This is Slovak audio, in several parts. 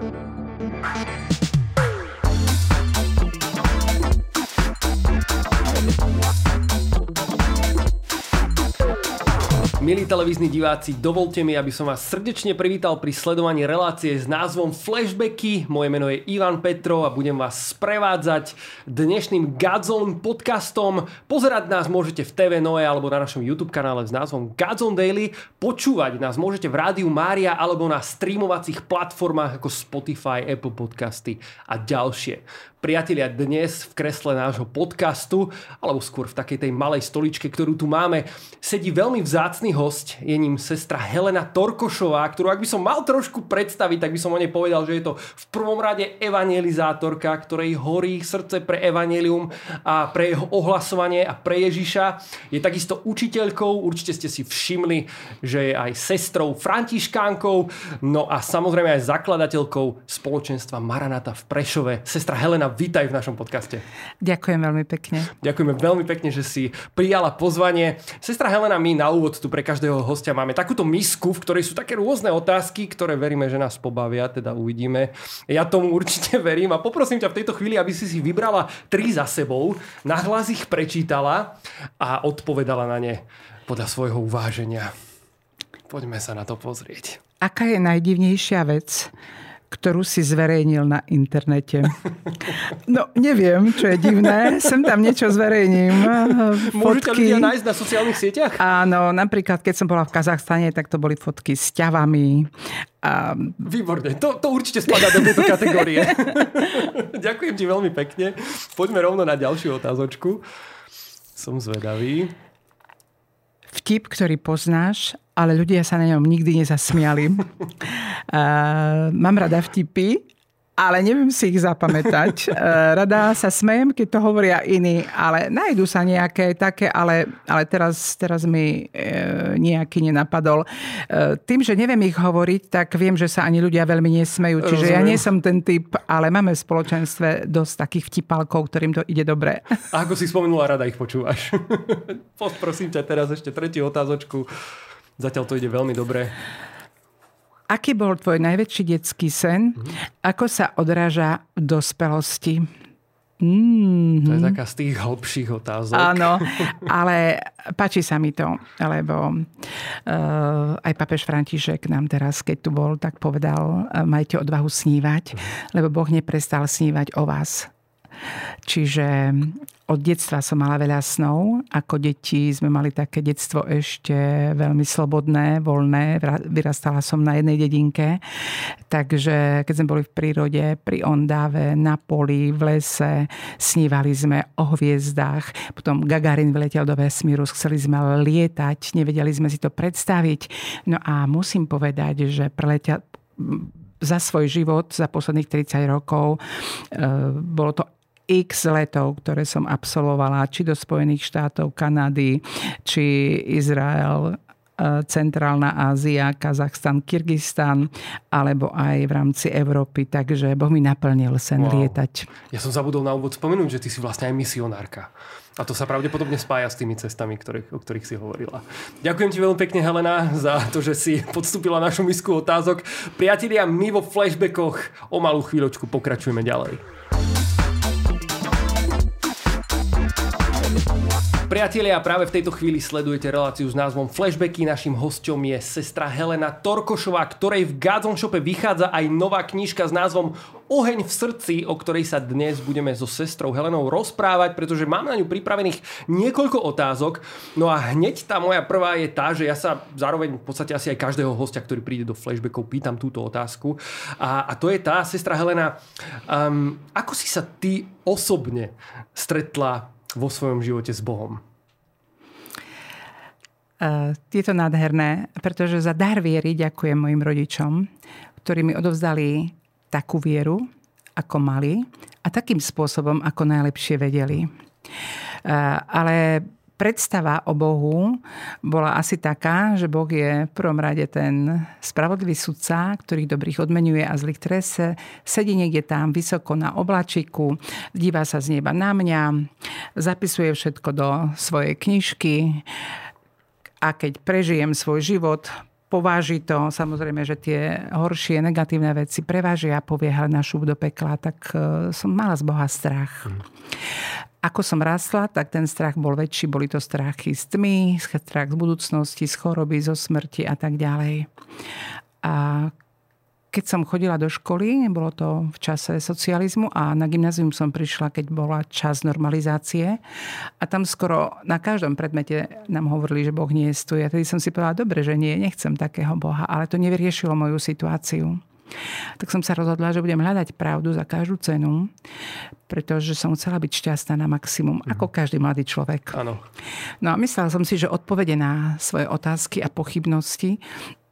thank you Milí televízni diváci, dovolte mi, aby som vás srdečne privítal pri sledovaní relácie s názvom Flashbacky. Moje meno je Ivan Petro a budem vás sprevádzať dnešným Godzone podcastom. Pozerať nás môžete v TV Noe alebo na našom YouTube kanále s názvom Godzone Daily. Počúvať nás môžete v rádiu Mária alebo na streamovacích platformách ako Spotify, Apple Podcasty a ďalšie. Priatelia, dnes v kresle nášho podcastu, alebo skôr v takej tej malej stoličke, ktorú tu máme, sedí veľmi vzácný host. Je ním sestra Helena Torkošová, ktorú ak by som mal trošku predstaviť, tak by som o nej povedal, že je to v prvom rade evangelizátorka, ktorej horí srdce pre evanelium a pre jeho ohlasovanie a pre Ježiša. Je takisto učiteľkou, určite ste si všimli, že je aj sestrou Františkánkou, no a samozrejme aj zakladateľkou spoločenstva Maranata v Prešove. Sestra Helena, vítaj v našom podcaste. Ďakujem veľmi pekne. Ďakujeme veľmi pekne, že si prijala pozvanie. Sestra Helena, my na úvod tu pre každého hostia máme takúto misku, v ktorej sú také rôzne otázky, ktoré veríme, že nás pobavia, teda uvidíme. Ja tomu určite verím a poprosím ťa v tejto chvíli, aby si si vybrala tri za sebou, nahlas ich prečítala a odpovedala na ne podľa svojho uváženia. Poďme sa na to pozrieť. Aká je najdivnejšia vec, ktorú si zverejnil na internete. No, neviem, čo je divné. Sem tam niečo zverejním. Môžete ľudia nájsť na sociálnych sieťach? Áno, napríklad, keď som bola v Kazachstane, tak to boli fotky s ťavami. A... Výborne, to, to určite spadá do tejto kategórie. Ďakujem ti veľmi pekne. Poďme rovno na ďalšiu otázočku. Som zvedavý. Vtip, ktorý poznáš ale ľudia sa na ňom nikdy nezasmiali. Uh, mám rada vtipy, ale neviem si ich zapamätať. Rada sa smejem, keď to hovoria iní, ale nájdu sa nejaké také, ale, ale teraz, teraz mi e, nejaký nenapadol. E, tým, že neviem ich hovoriť, tak viem, že sa ani ľudia veľmi nesmejú. Čiže Rozumiem. ja nie som ten typ, ale máme v spoločenstve dosť takých vtipalkov, ktorým to ide dobre. A ako si spomenula, rada ich počúvaš. Prosím ťa teraz ešte tretiu otázočku. Zatiaľ to ide veľmi dobre. Aký bol tvoj najväčší detský sen? Mm-hmm. Ako sa odráža v dospelosti? Mm-hmm. To je taká z tých hlbších otázok. Áno, ale páči sa mi to, lebo uh, aj papež František nám teraz, keď tu bol, tak povedal, uh, majte odvahu snívať, mm-hmm. lebo Boh neprestal snívať o vás. Čiže od detstva som mala veľa snov. Ako deti sme mali také detstvo ešte veľmi slobodné, voľné. Vyrastala som na jednej dedinke. Takže keď sme boli v prírode, pri Ondáve, na poli, v lese, snívali sme o hviezdách. Potom Gagarin vyletel do vesmíru, chceli sme lietať, nevedeli sme si to predstaviť. No a musím povedať, že preletel za svoj život, za posledných 30 rokov, e, bolo to x letov, ktoré som absolvovala, či do Spojených štátov, Kanady, či Izrael, e, Centrálna Ázia, Kazachstan, Kyrgyzstan, alebo aj v rámci Európy. Takže Boh mi naplnil sen wow. lietať. Ja som zabudol na úvod spomenúť, že ty si vlastne aj misionárka. A to sa pravdepodobne spája s tými cestami, ktorých, o ktorých si hovorila. Ďakujem ti veľmi pekne, Helena, za to, že si podstúpila našu misku otázok. Priatelia, my vo flashbackoch o malú chvíľočku pokračujeme ďalej. Priatelia, práve v tejto chvíli sledujete reláciu s názvom Flashbacky. Našim hostom je sestra Helena Torkošová, ktorej v Godzone Shope vychádza aj nová knižka s názvom Oheň v srdci, o ktorej sa dnes budeme so sestrou Helenou rozprávať, pretože mám na ňu pripravených niekoľko otázok. No a hneď tá moja prvá je tá, že ja sa zároveň v podstate asi aj každého hostia, ktorý príde do flashbackov, pýtam túto otázku. A, a to je tá, sestra Helena, um, ako si sa ty osobne stretla vo svojom živote s Bohom? Je to nádherné, pretože za dar viery ďakujem mojim rodičom, ktorí mi odovzdali takú vieru, ako mali a takým spôsobom, ako najlepšie vedeli. Ale predstava o Bohu bola asi taká, že Boh je v prvom rade ten spravodlivý sudca, ktorý dobrých odmenuje a zlých trese, sedí niekde tam vysoko na oblačiku, díva sa z neba na mňa, zapisuje všetko do svojej knižky a keď prežijem svoj život, pováži to, samozrejme, že tie horšie, negatívne veci prevážia a povie, našu do pekla, tak e, som mala z Boha strach. Ako som rastla, tak ten strach bol väčší. Boli to strachy z tmy, strach z budúcnosti, z choroby, zo smrti a tak ďalej. A keď som chodila do školy, bolo to v čase socializmu a na gymnázium som prišla, keď bola čas normalizácie a tam skoro na každom predmete nám hovorili, že Boh nie je tu. A tedy som si povedala, dobre, že nie, nechcem takého Boha, ale to nevyriešilo moju situáciu. Tak som sa rozhodla, že budem hľadať pravdu za každú cenu, pretože som chcela byť šťastná na maximum, mm. ako každý mladý človek. Áno. No a myslela som si, že odpovede na svoje otázky a pochybnosti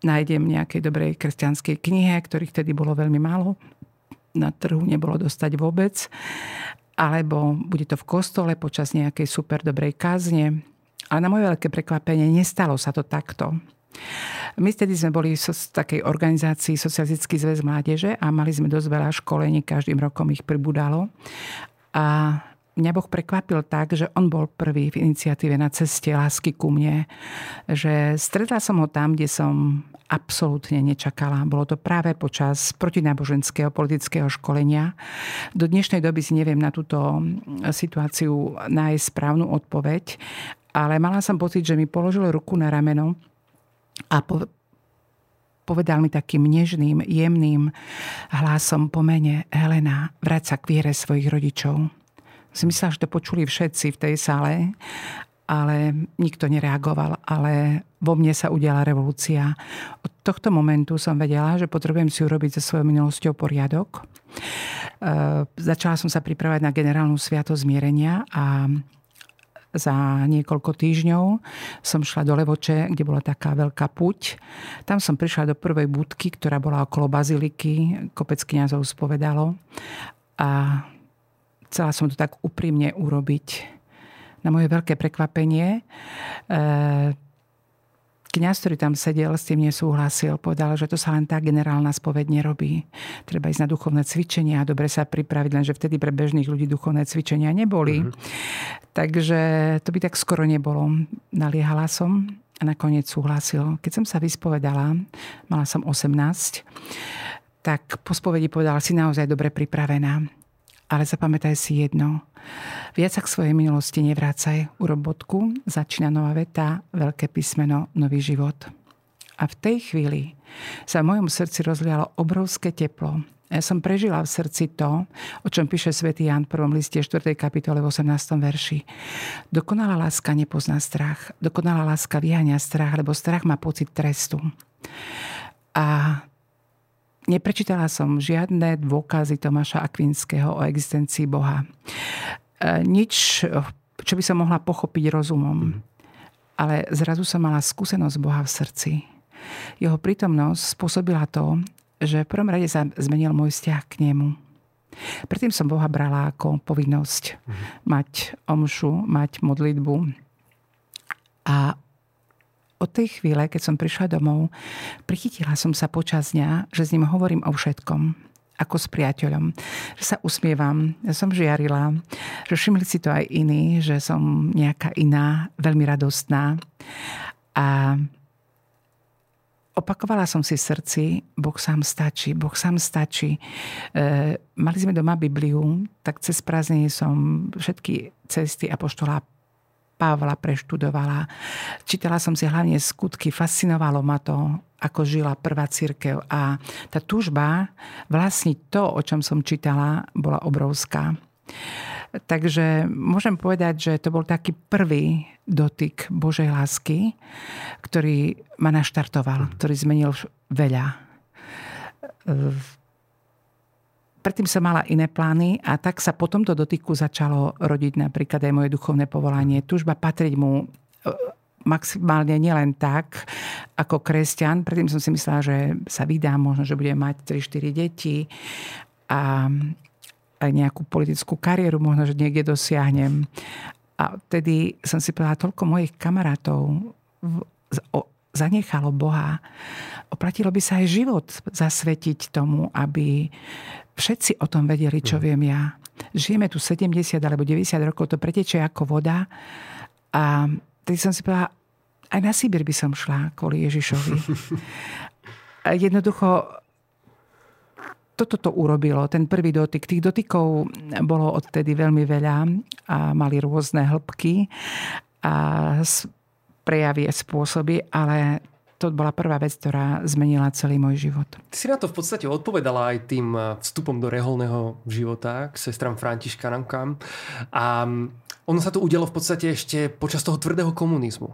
nájdem v nejakej dobrej kresťanskej knihe, ktorých vtedy bolo veľmi málo. Na trhu nebolo dostať vôbec. Alebo bude to v kostole počas nejakej super dobrej kázne. Ale na moje veľké prekvapenie nestalo sa to takto. My vtedy sme boli v takej organizácii Socialistický zväz mládeže a mali sme dosť veľa školení, každým rokom ich pribudalo. A mňa Boh prekvapil tak, že on bol prvý v iniciatíve na ceste lásky ku mne. Že stretla som ho tam, kde som absolútne nečakala. Bolo to práve počas protináboženského politického školenia. Do dnešnej doby si neviem na túto situáciu nájsť správnu odpoveď, ale mala som pocit, že mi položil ruku na rameno a po, povedal mi takým nežným, jemným hlasom po mene Helena, vráť sa k viere svojich rodičov. Si myslela, že to počuli všetci v tej sále, ale nikto nereagoval, ale vo mne sa udiala revolúcia. Od tohto momentu som vedela, že potrebujem si urobiť so svojou minulosťou poriadok. E, začala som sa pripravať na generálnu sviatosť zmierenia a za niekoľko týždňov som šla do Levoče, kde bola taká veľká puť. Tam som prišla do prvej budky, ktorá bola okolo baziliky. Kopec kniazov spovedalo. A chcela som to tak úprimne urobiť. Na moje veľké prekvapenie e, kniaz, ktorý tam sedel, s tým nesúhlasil. Povedal, že to sa len tá generálna spoveď nerobí. Treba ísť na duchovné cvičenia a dobre sa pripraviť, lenže vtedy pre bežných ľudí duchovné cvičenia neboli. Mm-hmm. Takže to by tak skoro nebolo. Naliehala som a nakoniec súhlasil. Keď som sa vyspovedala, mala som 18, tak po spovedi povedal, si naozaj dobre pripravená. Ale zapamätaj si jedno. Viac sa k svojej minulosti nevrácaj. U robotku začína nová veta, veľké písmeno, nový život. A v tej chvíli sa v mojom srdci rozlialo obrovské teplo. Ja som prežila v srdci to, o čom píše svätý Jan v prvom liste 4. kapitole v 18. verši. Dokonalá láska nepozná strach. Dokonalá láska vyhania strach, lebo strach má pocit trestu. A Neprečítala som žiadne dôkazy Tomáša Akvinského o existencii Boha. E, nič, čo by som mohla pochopiť rozumom. Mm. Ale zrazu som mala skúsenosť Boha v srdci. Jeho prítomnosť spôsobila to, že v prvom rade sa zmenil môj vzťah k nemu. Predtým som Boha brala ako povinnosť mm. mať omšu, mať modlitbu. A od tej chvíle, keď som prišla domov, prichytila som sa počas dňa, že s ním hovorím o všetkom ako s priateľom. Že sa usmievam, že som žiarila, že všimli si to aj iní, že som nejaká iná, veľmi radostná. A opakovala som si srdci, Boh sám stačí, Boh sám stačí. E, mali sme doma Bibliu, tak cez prázdniny som všetky cesty Apoštola Pavla preštudovala. Čítala som si hlavne skutky, fascinovalo ma to, ako žila prvá církev. A tá túžba vlastniť to, o čom som čítala, bola obrovská. Takže môžem povedať, že to bol taký prvý dotyk Božej lásky, ktorý ma naštartoval, ktorý zmenil veľa predtým som mala iné plány a tak sa po tomto dotyku začalo rodiť napríklad aj moje duchovné povolanie. Tužba patriť mu e, maximálne nielen tak, ako kresťan. Predtým som si myslela, že sa vydám, možno, že budem mať 3-4 deti a aj nejakú politickú kariéru možno, že niekde dosiahnem. A vtedy som si povedala, toľko mojich kamarátov zanechalo Boha. Oplatilo by sa aj život zasvetiť tomu, aby všetci o tom vedeli, čo mm. viem ja. Žijeme tu 70 alebo 90 rokov, to pretečie ako voda. A tedy som si povedala, aj na Sibir by som šla kvôli Ježišovi. Jednoducho toto to urobilo, ten prvý dotyk. Tých dotykov bolo odtedy veľmi veľa a mali rôzne hĺbky a prejavy a spôsoby, ale to bola prvá vec, ktorá zmenila celý môj život. Ty si na to v podstate odpovedala aj tým eh, vstupom do reholného života k sestram Františkankám. A mm, ono sa to udialo v podstate ešte počas toho tvrdého komunizmu.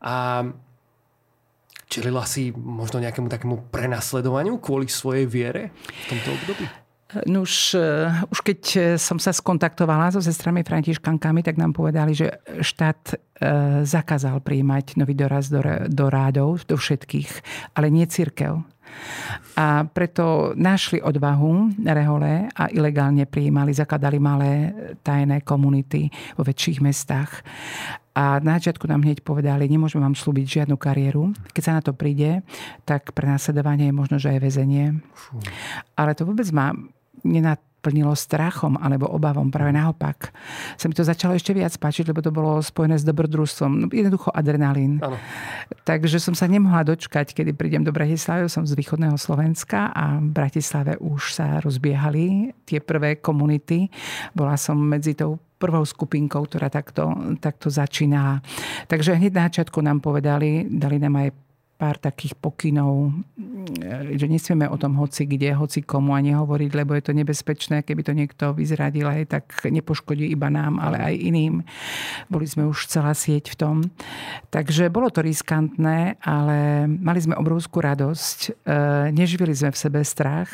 A čelila si možno nejakému takému prenasledovaniu kvôli svojej viere v tomto období? No už, eh, už keď som sa skontaktovala so sestrami Františkankami, tak nám povedali, že štát eh, zakázal príjmať nový doraz do, do rádov, do všetkých, ale nie církev. A preto našli odvahu rehole a ilegálne prijímali, zakladali malé tajné komunity vo väčších mestách. A na začiatku nám hneď povedali, nemôžeme vám slúbiť žiadnu kariéru. Keď sa na to príde, tak pre následovanie je možno, že aj väzenie. Ale to vôbec ma nenaplnilo strachom alebo obavom. Práve naopak. Sa mi to začalo ešte viac páčiť, lebo to bolo spojené s dobrodružstvom. No, jednoducho adrenalín. Ano. Takže som sa nemohla dočkať, kedy prídem do Bratislavy. Som z východného Slovenska a v Bratislave už sa rozbiehali tie prvé komunity. Bola som medzi tou prvou skupinkou, ktorá takto, takto začínala. Takže hneď na začiatku nám povedali, dali nám aj pár takých pokynov, že nesmieme o tom hoci kde, hoci komu a nehovoriť, lebo je to nebezpečné, keby to niekto vyzradil aj tak nepoškodí iba nám, ale aj iným. Boli sme už celá sieť v tom. Takže bolo to riskantné, ale mali sme obrovskú radosť. E, neživili sme v sebe strach.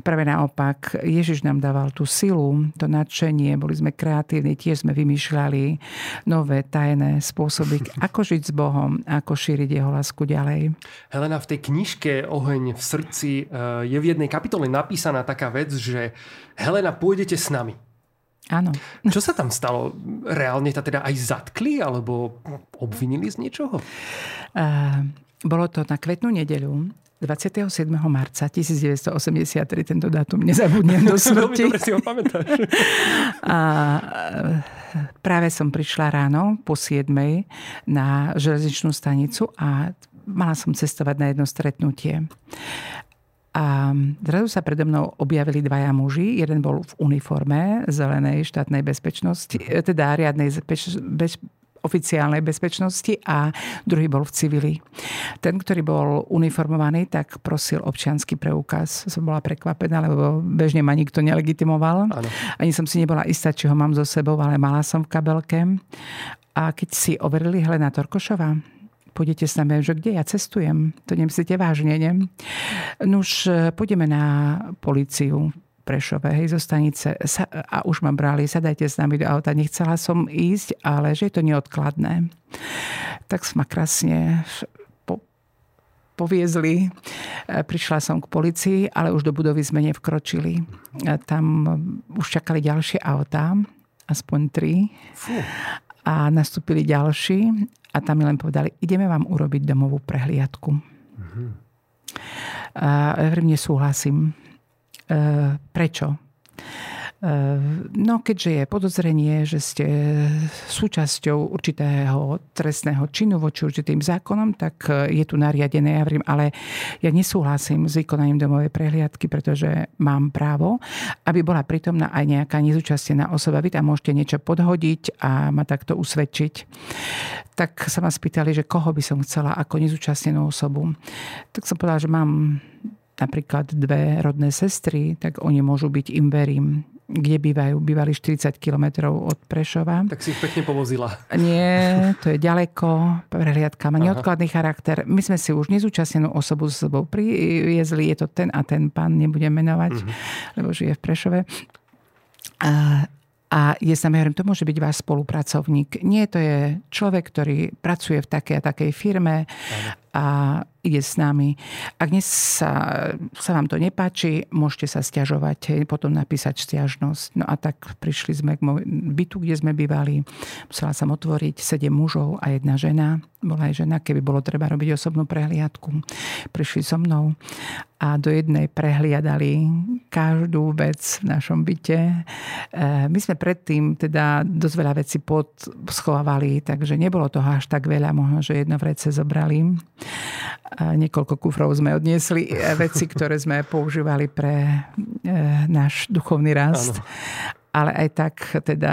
Práve naopak, Ježiš nám dával tú silu, to nadšenie, boli sme kreatívni, tiež sme vymýšľali nové tajné spôsoby, ako žiť s Bohom, ako šíriť jeho lásku ďalej ďalej. Helena, v tej knižke Oheň v srdci eh, je v jednej kapitole napísaná taká vec, že Helena, pôjdete s nami. Áno. Čo sa tam stalo? Reálne ta teda aj zatkli alebo obvinili z niečoho? Uh, bolo to na kvetnú nedeľu 27. marca 1983, tento dátum nezabudnem do smrti. Veľmi dobre si ho pamätáš. A práve som prišla ráno po 7. na železničnú stanicu a mala som cestovať na jedno stretnutie. A zrazu sa predo mnou objavili dvaja muži. Jeden bol v uniforme zelenej štátnej bezpečnosti, teda riadnej bež, bež, oficiálnej bezpečnosti a druhý bol v civili. Ten, ktorý bol uniformovaný, tak prosil občianský preukaz. Som bola prekvapená, lebo bežne ma nikto nelegitimoval. Ano. Ani som si nebola istá, či ho mám so sebou, ale mala som v kabelke. A keď si overili Helena Torkošová, pôjdete s nami, že kde ja cestujem, to nemyslíte vážne, ne? Nuž, pôjdeme na policiu Prešove, hej, zo stanice sa, a už ma brali, sadajte s nami do auta. Nechcela som ísť, ale že je to neodkladné. Tak sme krásne po, poviezli. Prišla som k policii, ale už do budovy sme nevkročili. Tam už čakali ďalšie autá, aspoň tri. Fú. A nastúpili ďalší a tam mi len povedali, ideme vám urobiť domovú prehliadku. Mm-hmm. A ja nesúhlasím. E, prečo? Eh, no keďže je podozrenie, že ste súčasťou určitého trestného činu voči určitým zákonom, tak eh, je tu nariadené, ja hovorím, ale ja nesúhlasím s vykonaním domovej prehliadky, pretože mám právo, aby bola pritomná aj nejaká nezúčastnená osoba. Vy tam môžete niečo podhodiť a ma takto usvedčiť. Tak sa ma spýtali, že koho by som chcela ako nezúčastnenú osobu. Tak som povedala, že mám napríklad dve rodné sestry, tak oni môžu byť, im verím, kde bývajú. Bývali 40 kilometrov od Prešova. Tak si ich pekne povozila. Nie, to je ďaleko. Prehliadka má neodkladný charakter. My sme si už nezúčastnenú osobu s sebou priviezli. Je to ten a ten pán, nebudem menovať, mm-hmm. lebo žije v Prešove. A, a je sa hovorím, to môže byť váš spolupracovník. Nie, to je človek, ktorý pracuje v takej a takej firme a ide s nami. Ak dnes sa, sa vám to nepáči, môžete sa stiažovať, potom napísať stiažnosť. No a tak prišli sme k môj bytu, kde sme bývali. Musela som otvoriť sedem mužov a jedna žena. Bola aj žena, keby bolo treba robiť osobnú prehliadku. Prišli so mnou a do jednej prehliadali každú vec v našom byte. E, my sme predtým teda dosť veľa vecí podschovávali, takže nebolo toho až tak veľa, možno, že jedno vrece zobrali. Niekoľko kufrov sme odniesli, e, veci, ktoré sme používali pre náš duchovný rast. Ano. Ale aj tak teda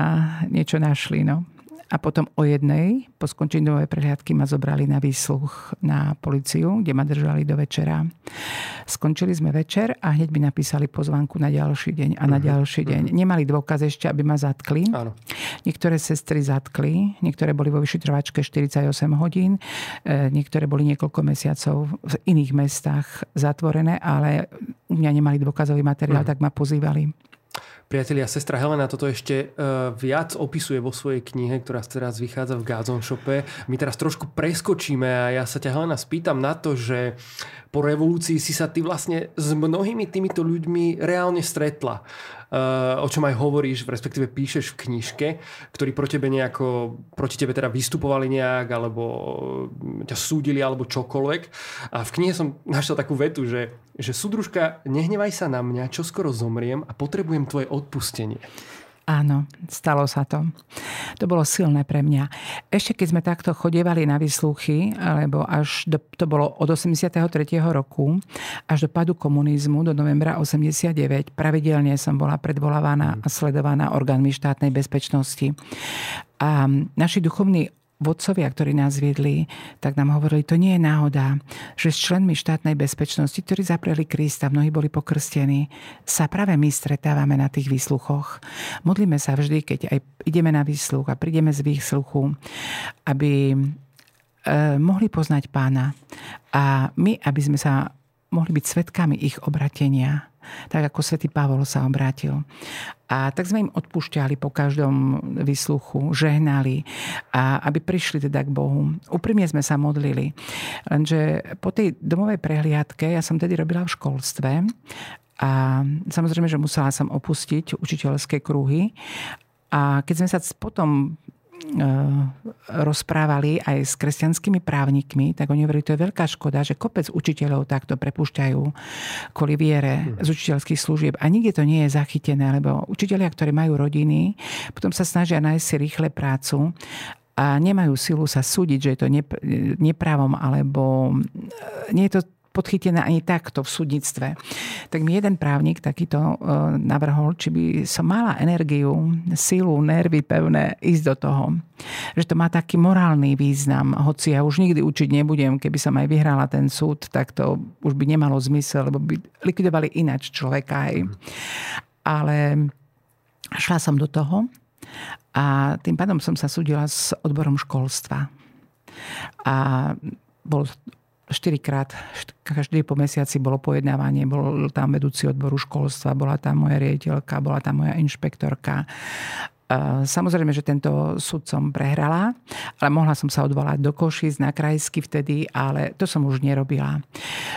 niečo našli. No. A potom o jednej, po skončení novej prehliadky, ma zobrali na výsluch na policiu, kde ma držali do večera. Skončili sme večer a hneď mi napísali pozvanku na ďalší deň a na uh-huh. ďalší deň. Uh-huh. Nemali dôkaz ešte, aby ma zatkli. Áno. Niektoré sestry zatkli, niektoré boli vo vyšetrovačke 48 hodín, e, niektoré boli niekoľko mesiacov v iných mestách zatvorené, ale u mňa nemali dôkazový materiál, uh-huh. tak ma pozývali. Priatelia, sestra Helena toto ešte uh, viac opisuje vo svojej knihe, ktorá teraz vychádza v Gazon Shope. My teraz trošku preskočíme a ja sa ťa Helena spýtam na to, že po revolúcii si sa ty vlastne s mnohými týmito ľuďmi reálne stretla. Uh, o čom aj hovoríš, respektíve píšeš v knižke, ktorí proti tebe nejako, proti tebe teda vystupovali nejak, alebo ťa súdili, alebo čokoľvek. A v knihe som našiel takú vetu, že, že súdružka, nehnevaj sa na mňa, čo skoro zomriem a potrebujem tvoje odpustenie. Áno, stalo sa to. To bolo silné pre mňa. Ešte keď sme takto chodievali na vysluchy, alebo až do, to bolo od 83. roku, až do padu komunizmu, do novembra 89, pravidelne som bola predvolávaná a sledovaná orgánmi štátnej bezpečnosti. A naši duchovní vodcovia, ktorí nás viedli, tak nám hovorili, to nie je náhoda, že s členmi štátnej bezpečnosti, ktorí zapreli Krista, mnohí boli pokrstení, sa práve my stretávame na tých výsluchoch. Modlíme sa vždy, keď aj ideme na výsluch a prídeme z výsluchu, aby e, mohli poznať pána a my, aby sme sa mohli byť svetkami ich obratenia tak ako svätý Pavol sa obrátil. A tak sme im odpúšťali po každom vysluchu, žehnali, a aby prišli teda k Bohu. Úprimne sme sa modlili. Lenže po tej domovej prehliadke, ja som tedy robila v školstve a samozrejme, že musela som opustiť učiteľské kruhy. A keď sme sa potom rozprávali aj s kresťanskými právnikmi, tak oni hovorili, to je veľká škoda, že kopec učiteľov takto prepúšťajú kvôli viere z učiteľských služieb a nikde to nie je zachytené, lebo učiteľia, ktorí majú rodiny, potom sa snažia nájsť si rýchle prácu a nemajú silu sa súdiť, že je to neprávom alebo nie je to podchytené ani takto v súdnictve. Tak mi jeden právnik takýto e, navrhol, či by som mala energiu, silu, nervy pevné ísť do toho. Že to má taký morálny význam, hoci ja už nikdy učiť nebudem, keby som aj vyhrala ten súd, tak to už by nemalo zmysel, lebo by likvidovali ináč človeka. Aj. Ale šla som do toho a tým pádom som sa súdila s odborom školstva. A bol štyrikrát, každý po mesiaci bolo pojednávanie, bol tam vedúci odboru školstva, bola tam moja riaditeľka, bola tam moja inšpektorka. Samozrejme, že tento súd som prehrala, ale mohla som sa odvolať do Košic na krajsky vtedy, ale to som už nerobila.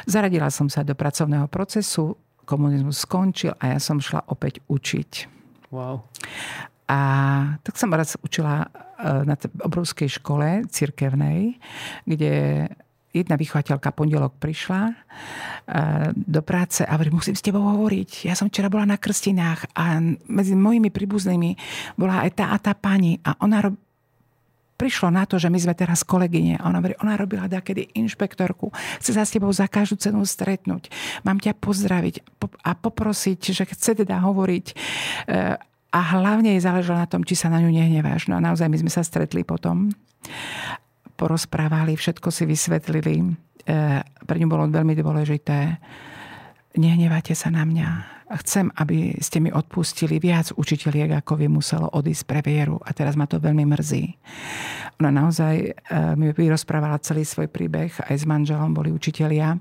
Zaradila som sa do pracovného procesu, komunizmus skončil a ja som šla opäť učiť. Wow. A tak som raz učila e, na obrovskej škole cirkevnej, kde jedna vychovateľka pondelok prišla e, do práce a hovorí, musím s tebou hovoriť. Ja som včera bola na krstinách a medzi mojimi príbuznými bola aj tá a tá pani a ona rob... prišlo na to, že my sme teraz kolegyne. A ona hovorí, ona robila dakedy inšpektorku. Chce sa s tebou za každú cenu stretnúť. Mám ťa pozdraviť a poprosiť, že chce teda hovoriť e, a hlavne jej záležalo na tom, či sa na ňu nehneváš. No a naozaj my sme sa stretli potom porozprávali, všetko si vysvetlili. E, pre ňu bolo veľmi dôležité. Nehnevajte sa na mňa. Chcem, aby ste mi odpustili viac učiteľiek, ako by muselo odísť pre vieru. A teraz ma to veľmi mrzí. Ona naozaj e, mi vyrozprávala celý svoj príbeh. Aj s manželom boli učitelia.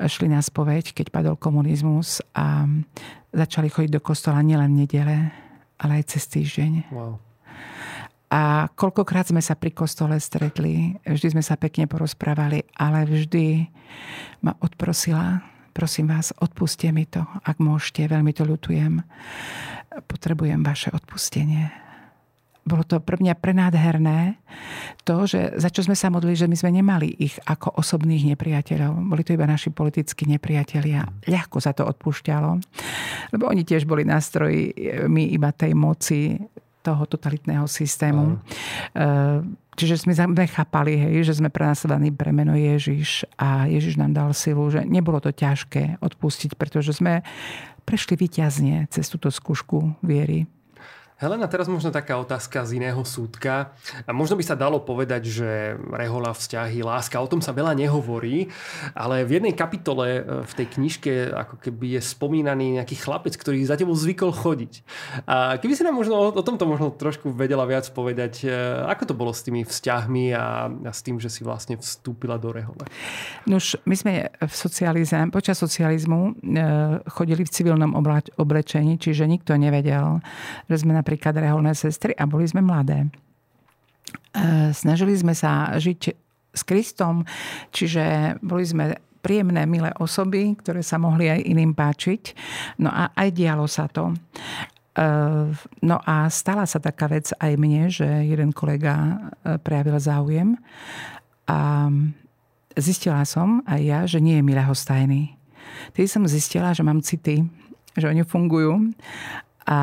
Šli na spoveď, keď padol komunizmus a začali chodiť do kostola nielen v nedele, ale aj cez týždeň. Wow. A koľkokrát sme sa pri kostole stretli, vždy sme sa pekne porozprávali, ale vždy ma odprosila, prosím vás, odpuste mi to, ak môžete, veľmi to ľutujem. Potrebujem vaše odpustenie. bolo to pre mňa prenádherné to, že za čo sme sa modlili, že my sme nemali ich ako osobných nepriateľov. Boli to iba naši politickí nepriatelia. Ľahko sa to odpúšťalo, lebo oni tiež boli nástroji my iba tej moci toho totalitného systému. Uh. Čiže sme chápali, hej, že sme prenasledovaní pre meno Ježiš a Ježiš nám dal silu, že nebolo to ťažké odpustiť, pretože sme prešli vyťazne cez túto skúšku viery. Helena, teraz možno taká otázka z iného súdka. A možno by sa dalo povedať, že rehola, vzťahy, láska, o tom sa veľa nehovorí, ale v jednej kapitole e, v tej knižke ako keby je spomínaný nejaký chlapec, ktorý za tebou zvykol chodiť. A keby si nám možno o tomto možno trošku vedela viac povedať, e, ako to bolo s tými vzťahmi a, a s tým, že si vlastne vstúpila do rehole? Nož, my sme v socializme, počas socializmu e, chodili v civilnom oblečení, čiže nikto nevedel, že sme napríklad napríklad reholné sestry a boli sme mladé. E, snažili sme sa žiť s Kristom, čiže boli sme príjemné, milé osoby, ktoré sa mohli aj iným páčiť. No a aj dialo sa to. E, no a stala sa taká vec aj mne, že jeden kolega e, prejavil záujem a zistila som aj ja, že nie je mi ľahostajný. Tedy som zistila, že mám city, že oni fungujú a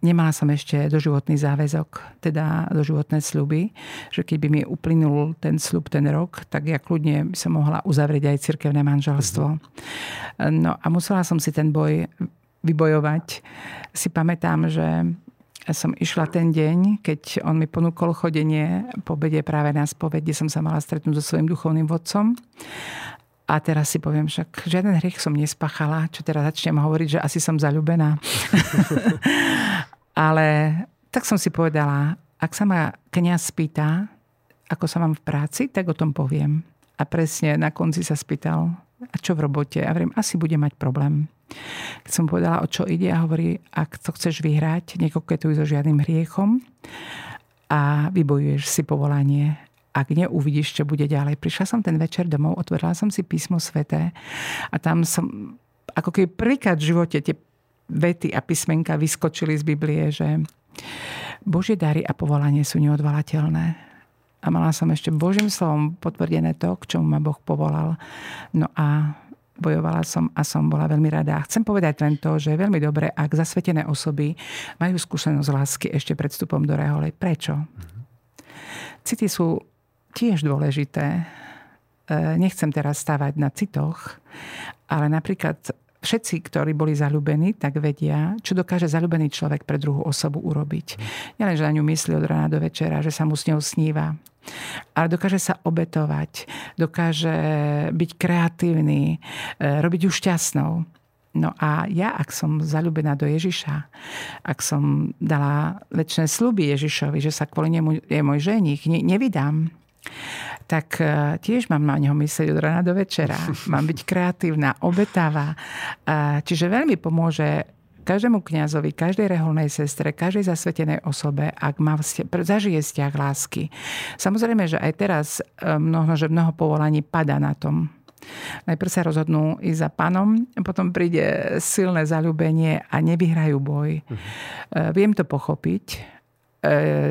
nemala som ešte doživotný záväzok, teda doživotné sľuby, že keď by mi uplynul ten sľub ten rok, tak ja kľudne by som mohla uzavrieť aj cirkevné manželstvo. No a musela som si ten boj vybojovať. Si pamätám, že som išla ten deň, keď on mi ponúkol chodenie po bede práve na spoveď, kde som sa mala stretnúť so svojím duchovným vodcom. A teraz si poviem, však žiaden hriech som nespáchala, čo teraz začnem hovoriť, že asi som zalúbená. Ale tak som si povedala, ak sa ma kniaz spýta, ako sa mám v práci, tak o tom poviem. A presne na konci sa spýtal, a čo v robote? A hovorím, asi bude mať problém. Keď som povedala, o čo ide, a hovorí, ak to chceš vyhrať, nekoketuj so žiadnym hriechom a vybojuješ si povolanie ak neuvidíš, čo bude ďalej. Prišla som ten večer domov, otvorila som si písmo sveté a tam som, ako keby prvýkrát v živote tie vety a písmenka vyskočili z Biblie, že Božie dary a povolanie sú neodvalateľné. A mala som ešte Božím slovom potvrdené to, k čomu ma Boh povolal. No a bojovala som a som bola veľmi rada. A chcem povedať len to, že je veľmi dobré, ak zasvetené osoby majú skúsenosť lásky ešte pred vstupom do reholej. Prečo? City sú tiež dôležité. E, nechcem teraz stavať na citoch, ale napríklad všetci, ktorí boli zalúbení, tak vedia, čo dokáže zalúbený človek pre druhú osobu urobiť. Nielen, že na ňu myslí od rána do večera, že sa mu s ňou sníva, ale dokáže sa obetovať, dokáže byť kreatívny, e, robiť ju šťastnou. No a ja, ak som zalúbená do Ježiša, ak som dala väčšie sluby Ježišovi, že sa kvôli nemu je môj ženich, ne, nevydám, tak e, tiež mám na ňo myslieť od rana do večera. Mám byť kreatívna, obetavá. Čiže veľmi pomôže každému kňazovi, každej reholnej sestre, každej zasvetenej osobe, ak má vzťa- zažije vzťah lásky. Samozrejme, že aj teraz e, mnoho, že mnoho povolaní pada na tom. Najprv sa rozhodnú ísť za panom, potom príde silné zalúbenie a nevyhrajú boj. Uh-huh. Viem to pochopiť, E,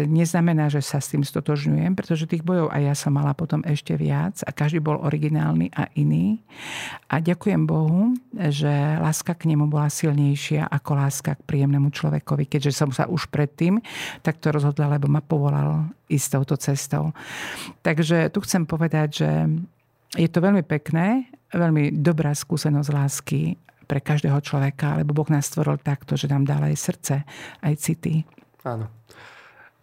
neznamená, že sa s tým stotožňujem, pretože tých bojov aj ja som mala potom ešte viac a každý bol originálny a iný. A ďakujem Bohu, že láska k nemu bola silnejšia ako láska k príjemnému človekovi, keďže som sa už predtým takto rozhodla, lebo ma povolal ísť touto cestou. Takže tu chcem povedať, že je to veľmi pekné, veľmi dobrá skúsenosť lásky pre každého človeka, lebo Boh nás stvoril takto, že nám dal aj srdce, aj city. Áno.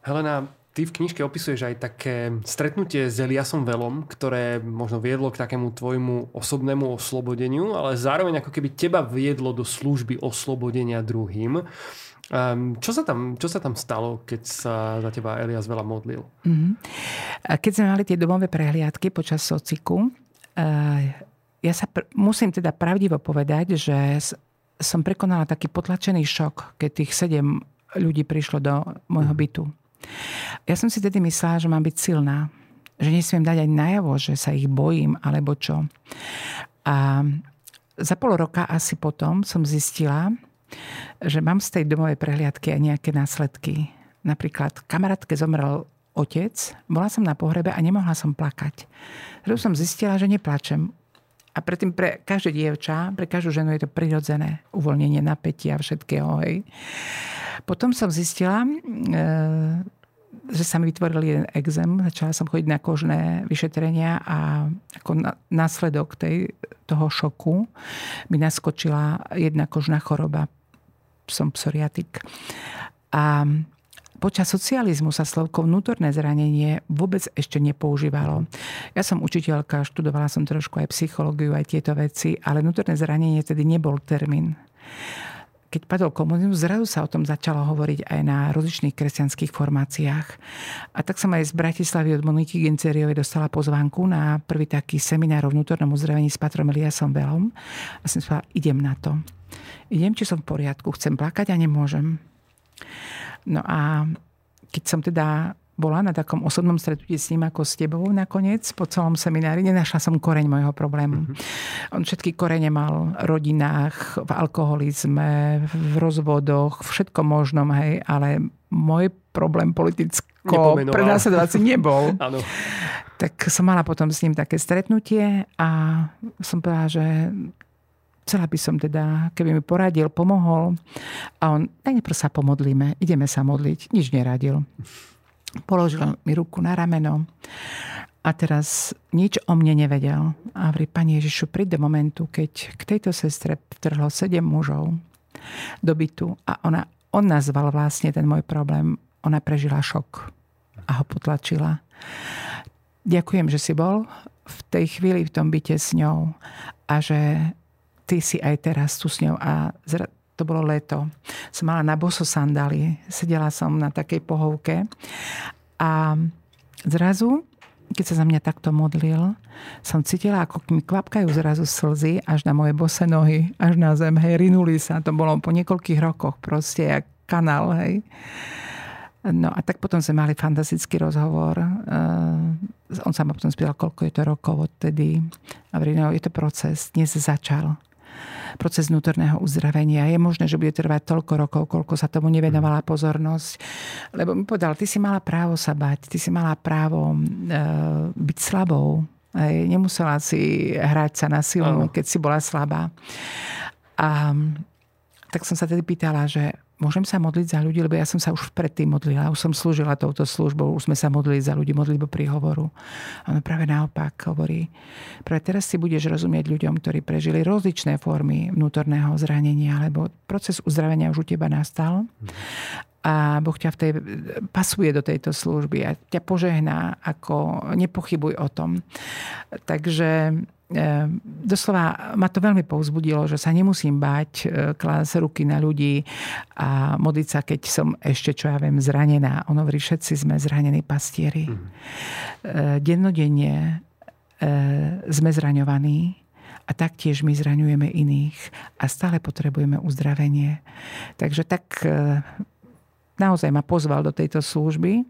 Helena, ty v knižke opisuješ aj také stretnutie s Eliasom Velom, ktoré možno viedlo k takému tvojmu osobnému oslobodeniu, ale zároveň ako keby teba viedlo do služby oslobodenia druhým. Um, čo, sa tam, čo sa tam stalo, keď sa za teba Elias veľa modlil? Mm-hmm. Keď sme mali tie domové prehliadky počas sociku, uh, ja sa pr- musím teda pravdivo povedať, že som prekonala taký potlačený šok, keď tých sedem ľudí prišlo do môjho mhm. bytu. Ja som si tedy myslela, že mám byť silná. Že nesmiem dať aj najavo, že sa ich bojím, alebo čo. A za pol roka asi potom som zistila, že mám z tej domovej prehliadky aj nejaké následky. Napríklad kamarátke zomrel otec, bola som na pohrebe a nemohla som plakať. Zrazu som zistila, že neplačem. A predtým pre každé dievča, pre každú ženu je to prirodzené uvoľnenie napätia všetkého. Hej. Potom som zistila, e, že sa mi vytvoril jeden exém. Začala som chodiť na kožné vyšetrenia a ako následok tej, toho šoku mi naskočila jedna kožná choroba. Som psoriatik. A počas socializmu sa slovko vnútorné zranenie vôbec ešte nepoužívalo. Ja som učiteľka, študovala som trošku aj psychológiu, aj tieto veci, ale vnútorné zranenie tedy nebol termín keď padol komunizmus, zrazu sa o tom začalo hovoriť aj na rozličných kresťanských formáciách. A tak som aj z Bratislavy od Moniky Genceriovej dostala pozvánku na prvý taký seminár o vnútornom uzdravení s patrom Eliasom Velom. A som povedala, idem na to. Idem, či som v poriadku, chcem plakať a nemôžem. No a keď som teda bola na takom osobnom stretnutí s ním ako s tebou nakoniec po celom seminári. Nenašla som koreň mojho problému. Mm-hmm. On všetky korene mal v rodinách, v alkoholizme, v rozvodoch, všetko možnom, hej, ale môj problém politicko prenásledovací nebol. tak som mala potom s ním také stretnutie a som povedala, že chcela by som teda, keby mi poradil, pomohol. A on, najprv sa pomodlíme, ideme sa modliť. Nič neradil. Položil mi ruku na rameno a teraz nič o mne nevedel. A hovorí, pani Ježišu, príď do momentu, keď k tejto sestre vtrhlo sedem mužov do bytu a ona, on nazval vlastne ten môj problém. Ona prežila šok a ho potlačila. Ďakujem, že si bol v tej chvíli v tom byte s ňou a že ty si aj teraz tu s ňou a zra- to bolo leto. Som mala na boso sandály, sedela som na takej pohovke a zrazu, keď sa za mňa takto modlil, som cítila, ako mi kvapkajú zrazu slzy až na moje bose nohy, až na zem, hej, rinuli sa. To bolo po niekoľkých rokoch proste, jak kanál, hej. No a tak potom sme mali fantastický rozhovor. Uh, on sa ma potom spýtal, koľko je to rokov odtedy. A hovorí, no, je to proces, dnes začal proces vnútorného uzdravenia. Je možné, že bude trvať toľko rokov, koľko sa tomu nevenovala pozornosť. Lebo mi povedal, ty si mala právo sa bať, ty si mala právo e, byť slabou. Aj, nemusela si hrať sa na silu, keď si bola slabá. A tak som sa tedy pýtala, že môžem sa modliť za ľudí, lebo ja som sa už predtým modlila, už som slúžila touto službou, už sme sa modlili za ľudí, modlitbu príhovoru. A on práve naopak hovorí, práve teraz si budeš rozumieť ľuďom, ktorí prežili rozličné formy vnútorného zranenia, lebo proces uzdravenia už u teba nastal a Boh ťa v tej, pasuje do tejto služby a ťa požehná, ako nepochybuj o tom. Takže Ehm, doslova ma to veľmi povzbudilo, že sa nemusím báť e, klásť ruky na ľudí a modliť sa, keď som ešte, čo ja viem, zranená. On hovorí, všetci sme zranení pastieri. Mm. Dennodenne e, sme zraňovaní a taktiež my zraňujeme iných a stále potrebujeme uzdravenie. Takže tak naozaj ma pozval do tejto služby.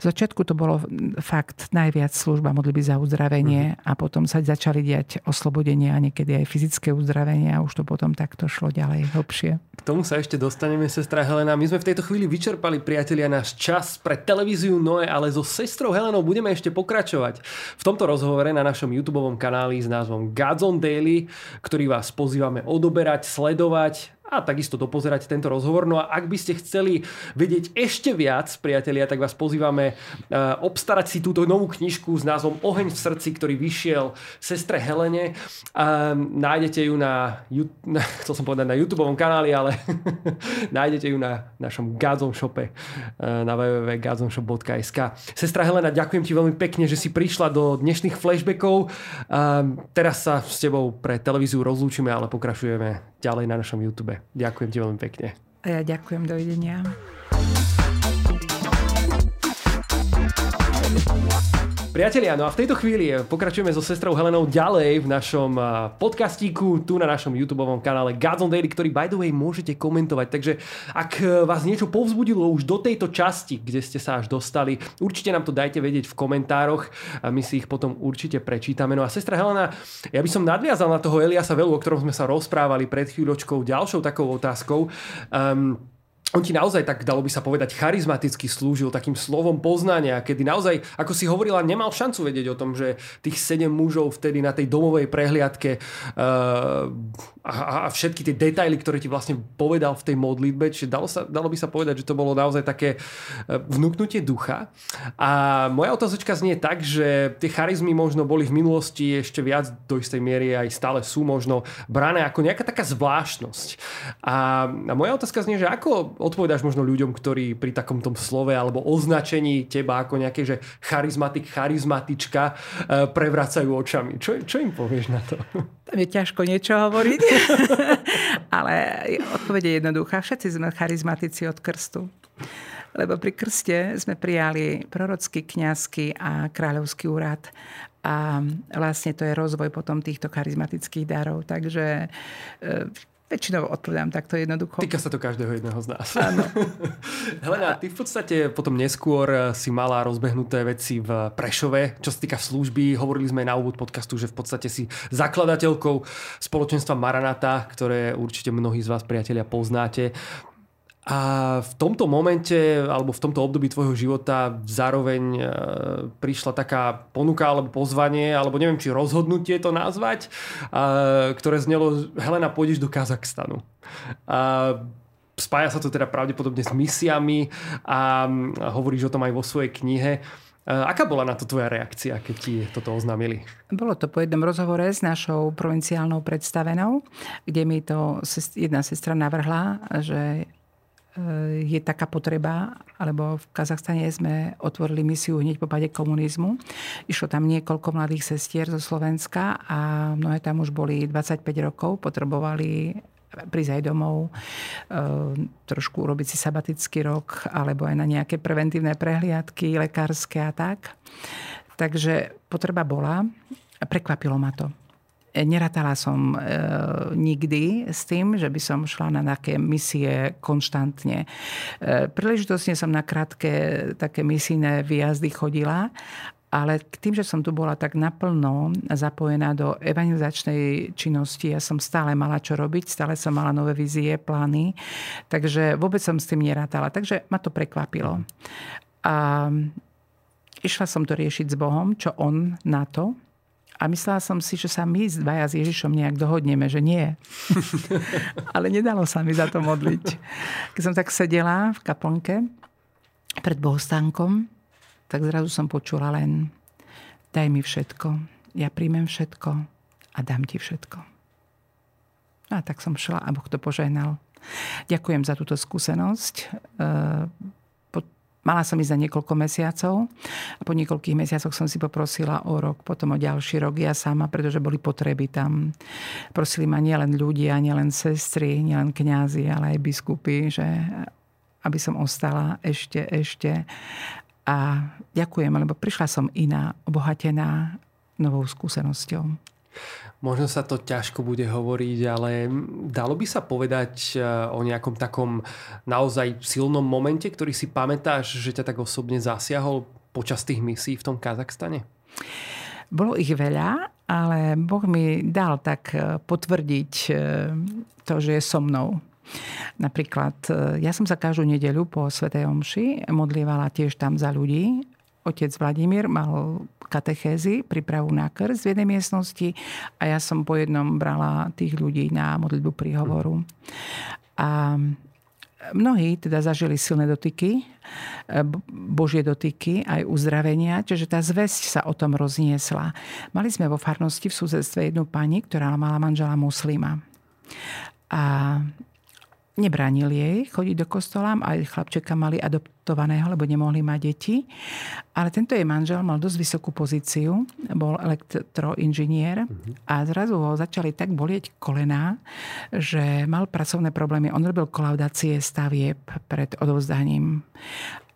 Z začiatku to bolo fakt najviac služba modlitby za uzdravenie uh-huh. a potom sa začali diať oslobodenia a niekedy aj fyzické uzdravenie a už to potom takto šlo ďalej hlbšie. K tomu sa ešte dostaneme, sestra Helena. My sme v tejto chvíli vyčerpali, priatelia, náš čas pre televíziu Noe, ale so sestrou Helenou budeme ešte pokračovať v tomto rozhovore na našom YouTube kanáli s názvom Gods on Daily, ktorý vás pozývame odoberať, sledovať a takisto dopozerať tento rozhovor. No a ak by ste chceli vedieť ešte viac, priatelia, tak vás pozývame eh, obstarať si túto novú knižku s názvom Oheň v srdci, ktorý vyšiel sestre Helene. Nájdete ju na, chcel som povedať na YouTube kanáli, ale nájdete ju na našom Gazom shope eh, na www.gazonshop.sk. Sestra Helena, ďakujem ti veľmi pekne, že si prišla do dnešných flashbackov. Teraz sa s tebou pre televíziu rozlúčime, ale pokračujeme ďalej na našom YouTube. Ďakujem ti veľmi pekne. A ja ďakujem, dovidenia. Priatelia, no a v tejto chvíli pokračujeme so sestrou Helenou ďalej v našom podcastíku, tu na našom YouTube kanále Gods on Daily, ktorý by the way môžete komentovať. Takže ak e, vás niečo povzbudilo už do tejto časti, kde ste sa až dostali, určite nám to dajte vedieť v komentároch a my si ich potom určite prečítame. No a sestra Helena, ja by som nadviazal na toho Eliasa Velu, o ktorom sme sa rozprávali pred chvíľočkou ďalšou takou otázkou. Um, on ti naozaj tak, dalo by sa povedať, charizmaticky slúžil takým slovom poznania, kedy naozaj, ako si hovorila, nemal šancu vedieť o tom, že tých sedem mužov vtedy na tej domovej prehliadke uh, a, a všetky tie detaily, ktoré ti vlastne povedal v tej modlitbe, čiže dalo, sa, dalo by sa povedať, že to bolo naozaj také uh, vnúknutie ducha. A moja otázočka znie tak, že tie charizmy možno boli v minulosti ešte viac do istej miery aj stále sú možno brané ako nejaká taká zvláštnosť. A, a moja otázka znie, že ako odpovedáš možno ľuďom, ktorí pri takomto slove alebo označení teba ako nejaké, že charizmatik, charizmatička e, prevracajú očami. Čo, čo im povieš na to? Tam je ťažko niečo hovoriť, ale odpoveď je jednoduchá. Všetci sme charizmatici od krstu. Lebo pri krste sme prijali prorocký, kňazský a kráľovský úrad. A vlastne to je rozvoj potom týchto charizmatických darov. Takže e, Väčšinou odpovedám takto jednoducho. Týka sa to každého jedného z nás. Áno. Helena, ty v podstate potom neskôr si mala rozbehnuté veci v Prešove, čo sa týka služby. Hovorili sme na úvod podcastu, že v podstate si zakladateľkou spoločenstva Maranata, ktoré určite mnohí z vás, priatelia, poznáte. A v tomto momente, alebo v tomto období tvojho života zároveň e, prišla taká ponuka alebo pozvanie, alebo neviem, či rozhodnutie to nazvať, e, ktoré znelo, Helena, pôjdeš do Kazachstanu. A spája sa to teda pravdepodobne s misiami a hovoríš o tom aj vo svojej knihe. E, aká bola na to tvoja reakcia, keď ti toto oznámili? Bolo to po jednom rozhovore s našou provinciálnou predstavenou, kde mi to jedna sestra navrhla, že je taká potreba, alebo v Kazachstane sme otvorili misiu hneď po pade komunizmu. Išlo tam niekoľko mladých sestier zo Slovenska a mnohé tam už boli 25 rokov, potrebovali prísť aj domov, e, trošku urobiť si sabatický rok, alebo aj na nejaké preventívne prehliadky, lekárske a tak. Takže potreba bola. Prekvapilo ma to. Neratala som e, nikdy s tým, že by som šla na nejaké misie konštantne. E, príležitostne som na krátke také misijné výjazdy chodila, ale tým, že som tu bola tak naplno zapojená do evangelizačnej činnosti, ja som stále mala čo robiť, stále som mala nové vízie, plány, takže vôbec som s tým nerátala. Takže ma to prekvapilo. A išla som to riešiť s Bohom, čo on na to. A myslela som si, že sa my dvaja s Ježišom nejak dohodneme, že nie. Ale nedalo sa mi za to modliť. Keď som tak sedela v kaplnke pred bohostánkom, tak zrazu som počula len daj mi všetko, ja príjmem všetko a dám ti všetko. A tak som šla a Boh to požehnal. Ďakujem za túto skúsenosť. Mala som ísť za niekoľko mesiacov a po niekoľkých mesiacoch som si poprosila o rok, potom o ďalší rok ja sama, pretože boli potreby tam. Prosili ma nielen ľudia, nielen sestry, nielen kňazi, ale aj biskupy, že aby som ostala ešte, ešte. A ďakujem, lebo prišla som iná, obohatená novou skúsenosťou. Možno sa to ťažko bude hovoriť, ale dalo by sa povedať e, o nejakom takom naozaj silnom momente, ktorý si pamätáš, že ťa tak osobne zasiahol počas tých misí v tom Kazachstane? Bolo ich veľa, ale Boh mi dal tak e, potvrdiť e, to, že je so mnou. Napríklad, ja som sa každú nedeľu po Svetej Omši modlievala tiež tam za ľudí otec Vladimír mal katechézy, prípravu na krst v jednej miestnosti a ja som po jednom brala tých ľudí na modlitbu príhovoru. A mnohí teda zažili silné dotyky, božie dotyky, aj uzdravenia, čiže tá zväzť sa o tom rozniesla. Mali sme vo farnosti v susedstve jednu pani, ktorá mala manžela muslima. A nebránil jej chodiť do kostola, aj chlapčeka mali adoptovaného, lebo nemohli mať deti. Ale tento jej manžel mal dosť vysokú pozíciu, bol elektroinžinier a zrazu ho začali tak bolieť kolená, že mal pracovné problémy. On robil kolaudácie stavieb pred odovzdaním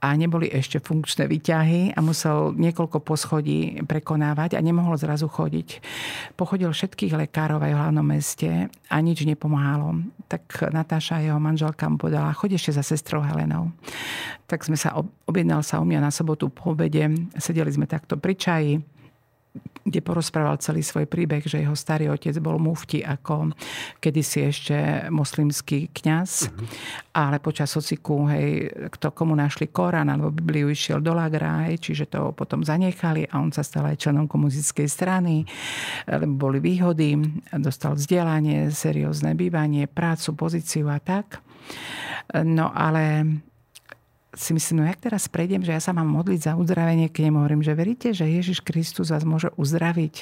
a neboli ešte funkčné výťahy a musel niekoľko poschodí prekonávať a nemohol zrazu chodiť. Pochodil všetkých lekárov aj v hlavnom meste a nič nepomáhalo. Tak Natáša, jeho manželka mu povedala, choď ešte za sestrou Helenou. Tak sme sa, objednal sa u mňa na sobotu po obede, sedeli sme takto pri čaji, kde porozprával celý svoj príbeh, že jeho starý otec bol mufti ako kedysi ešte moslimský kňaz, uh-huh. ale počas ociku, hej, kto komu našli Korán alebo Bibliu išiel do Lagra, hej, čiže to potom zanechali a on sa stal aj členom komunistickej strany, lebo boli výhody, dostal vzdelanie, seriózne bývanie, prácu, pozíciu a tak. No ale si myslím, no jak teraz prejdem, že ja sa mám modliť za uzdravenie, keď nemu hovorím, že veríte, že Ježiš Kristus vás môže uzdraviť,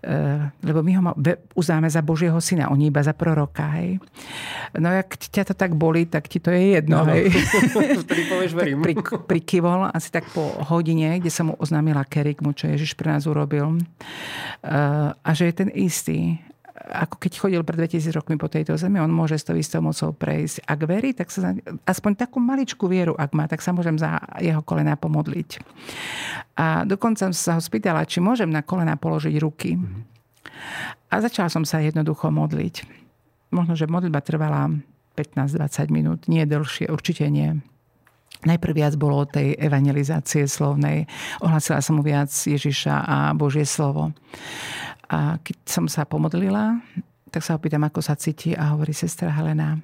e, lebo my ho uznáme za Božieho syna, oni iba za proroka, hej. No jak ťa to tak boli, tak ti to je jedno, no, hej. Vtedy povieš, verím. pri, prikyvol asi tak po hodine, kde som mu oznámila kerygmu, čo Ježiš pre nás urobil. E, a že je ten istý ako keď chodil pred 2000 rokmi po tejto zemi, on môže s tou istou mocou prejsť. Ak verí, tak sa aspoň takú maličkú vieru, ak má, tak sa môžem za jeho kolená pomodliť. A dokonca sa ho spýtala, či môžem na kolená položiť ruky. A začala som sa jednoducho modliť. Možno, že modlitba trvala 15-20 minút, nie dlhšie, určite nie. Najprv viac bolo o tej evangelizácie slovnej. Ohlasila som mu viac Ježiša a Božie slovo. A keď som sa pomodlila, tak sa opýtam, ako sa cíti a hovorí sestra Helena,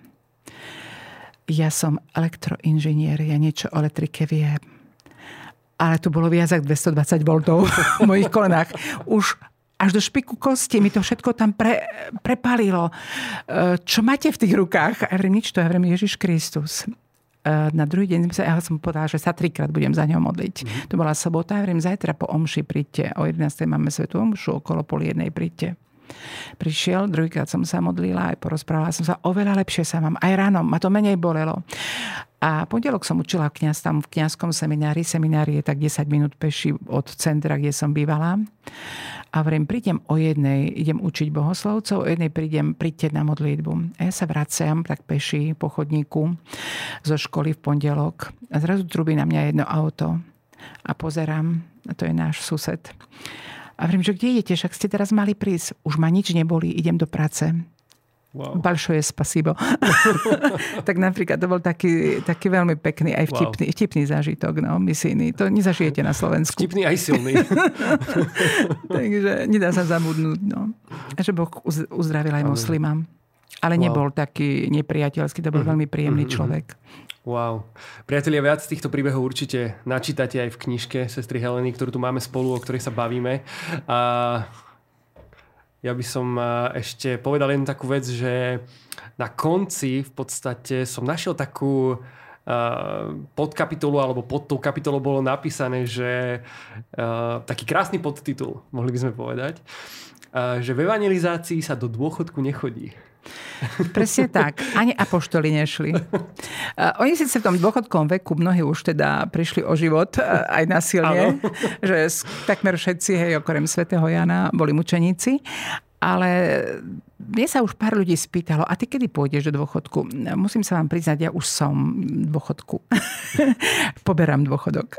ja som elektroinžinier, ja niečo o elektrike viem. Ale tu bolo viac ako 220 V v mojich kolenách. Už až do špiku kosti mi to všetko tam pre, prepalilo. E, čo máte v tých rukách? A ja hovorím, nič to, ja hovorím, Ježiš Kristus. E, na druhý deň ja som povedala, že sa trikrát budem za ňou modliť. Mm-hmm. To bola sobota, hovorím, zajtra po omši príďte. O 11. máme svetú omšu, okolo pol jednej príďte. Prišiel, druhýkrát som sa modlila, aj porozprávala som sa, oveľa lepšie sa mám. Aj ráno, ma to menej bolelo. A pondelok som učila kniaz tam v kniazskom seminári. Seminári je tak 10 minút peši od centra, kde som bývala. A vrem, prídem o jednej, idem učiť bohoslovcov, o jednej prídem, príďte na modlitbu. A ja sa vraciam tak peši po chodníku zo školy v pondelok. A zrazu trubí na mňa jedno auto. A pozerám, a to je náš sused. A vrem, že kde idete, však ste teraz mali prísť. Už ma nič neboli, idem do práce. Wow. je spasibo. tak napríklad to bol taký, taký veľmi pekný, aj vtipný, wow. vtipný zážitok, no, misijný. To nezažijete na Slovensku. Vtipný aj silný. Takže nedá sa zabudnúť. No. A že Boh uzdravil aj moslimám. Ale wow. nebol taký nepriateľský, to bol mm-hmm. veľmi príjemný mm-hmm. človek. Wow. Priatelia, viac týchto príbehov určite načítate aj v knižke sestry Heleny, ktorú tu máme spolu, o ktorej sa bavíme. A ja by som ešte povedal jednu takú vec, že na konci v podstate som našiel takú podkapitolu alebo pod tou kapitolou bolo napísané, že taký krásny podtitul, mohli by sme povedať, že v evangelizácii sa do dôchodku nechodí. Presne tak. Ani apoštoli nešli. Oni síce v tom dôchodkom veku mnohí už teda prišli o život aj nasilne, že takmer všetci, hej, okrem svätého Jana, boli mučeníci. Ale mne sa už pár ľudí spýtalo, a ty kedy pôjdeš do dôchodku? Musím sa vám priznať, ja už som v dôchodku. Poberám dôchodok.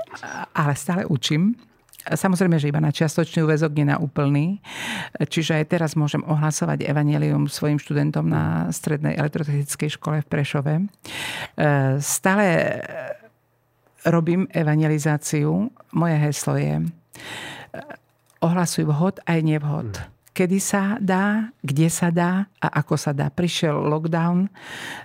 Ale stále učím. Samozrejme, že iba na čiastočný úvezok, nie na úplný. Čiže aj teraz môžem ohlasovať evanelium svojim študentom na strednej elektrotechnickej škole v Prešove. E, stále robím evangelizáciu. Moje heslo je e, ohlasuj vhod aj nevhod. Hmm. Kedy sa dá, kde sa dá a ako sa dá. Prišiel lockdown,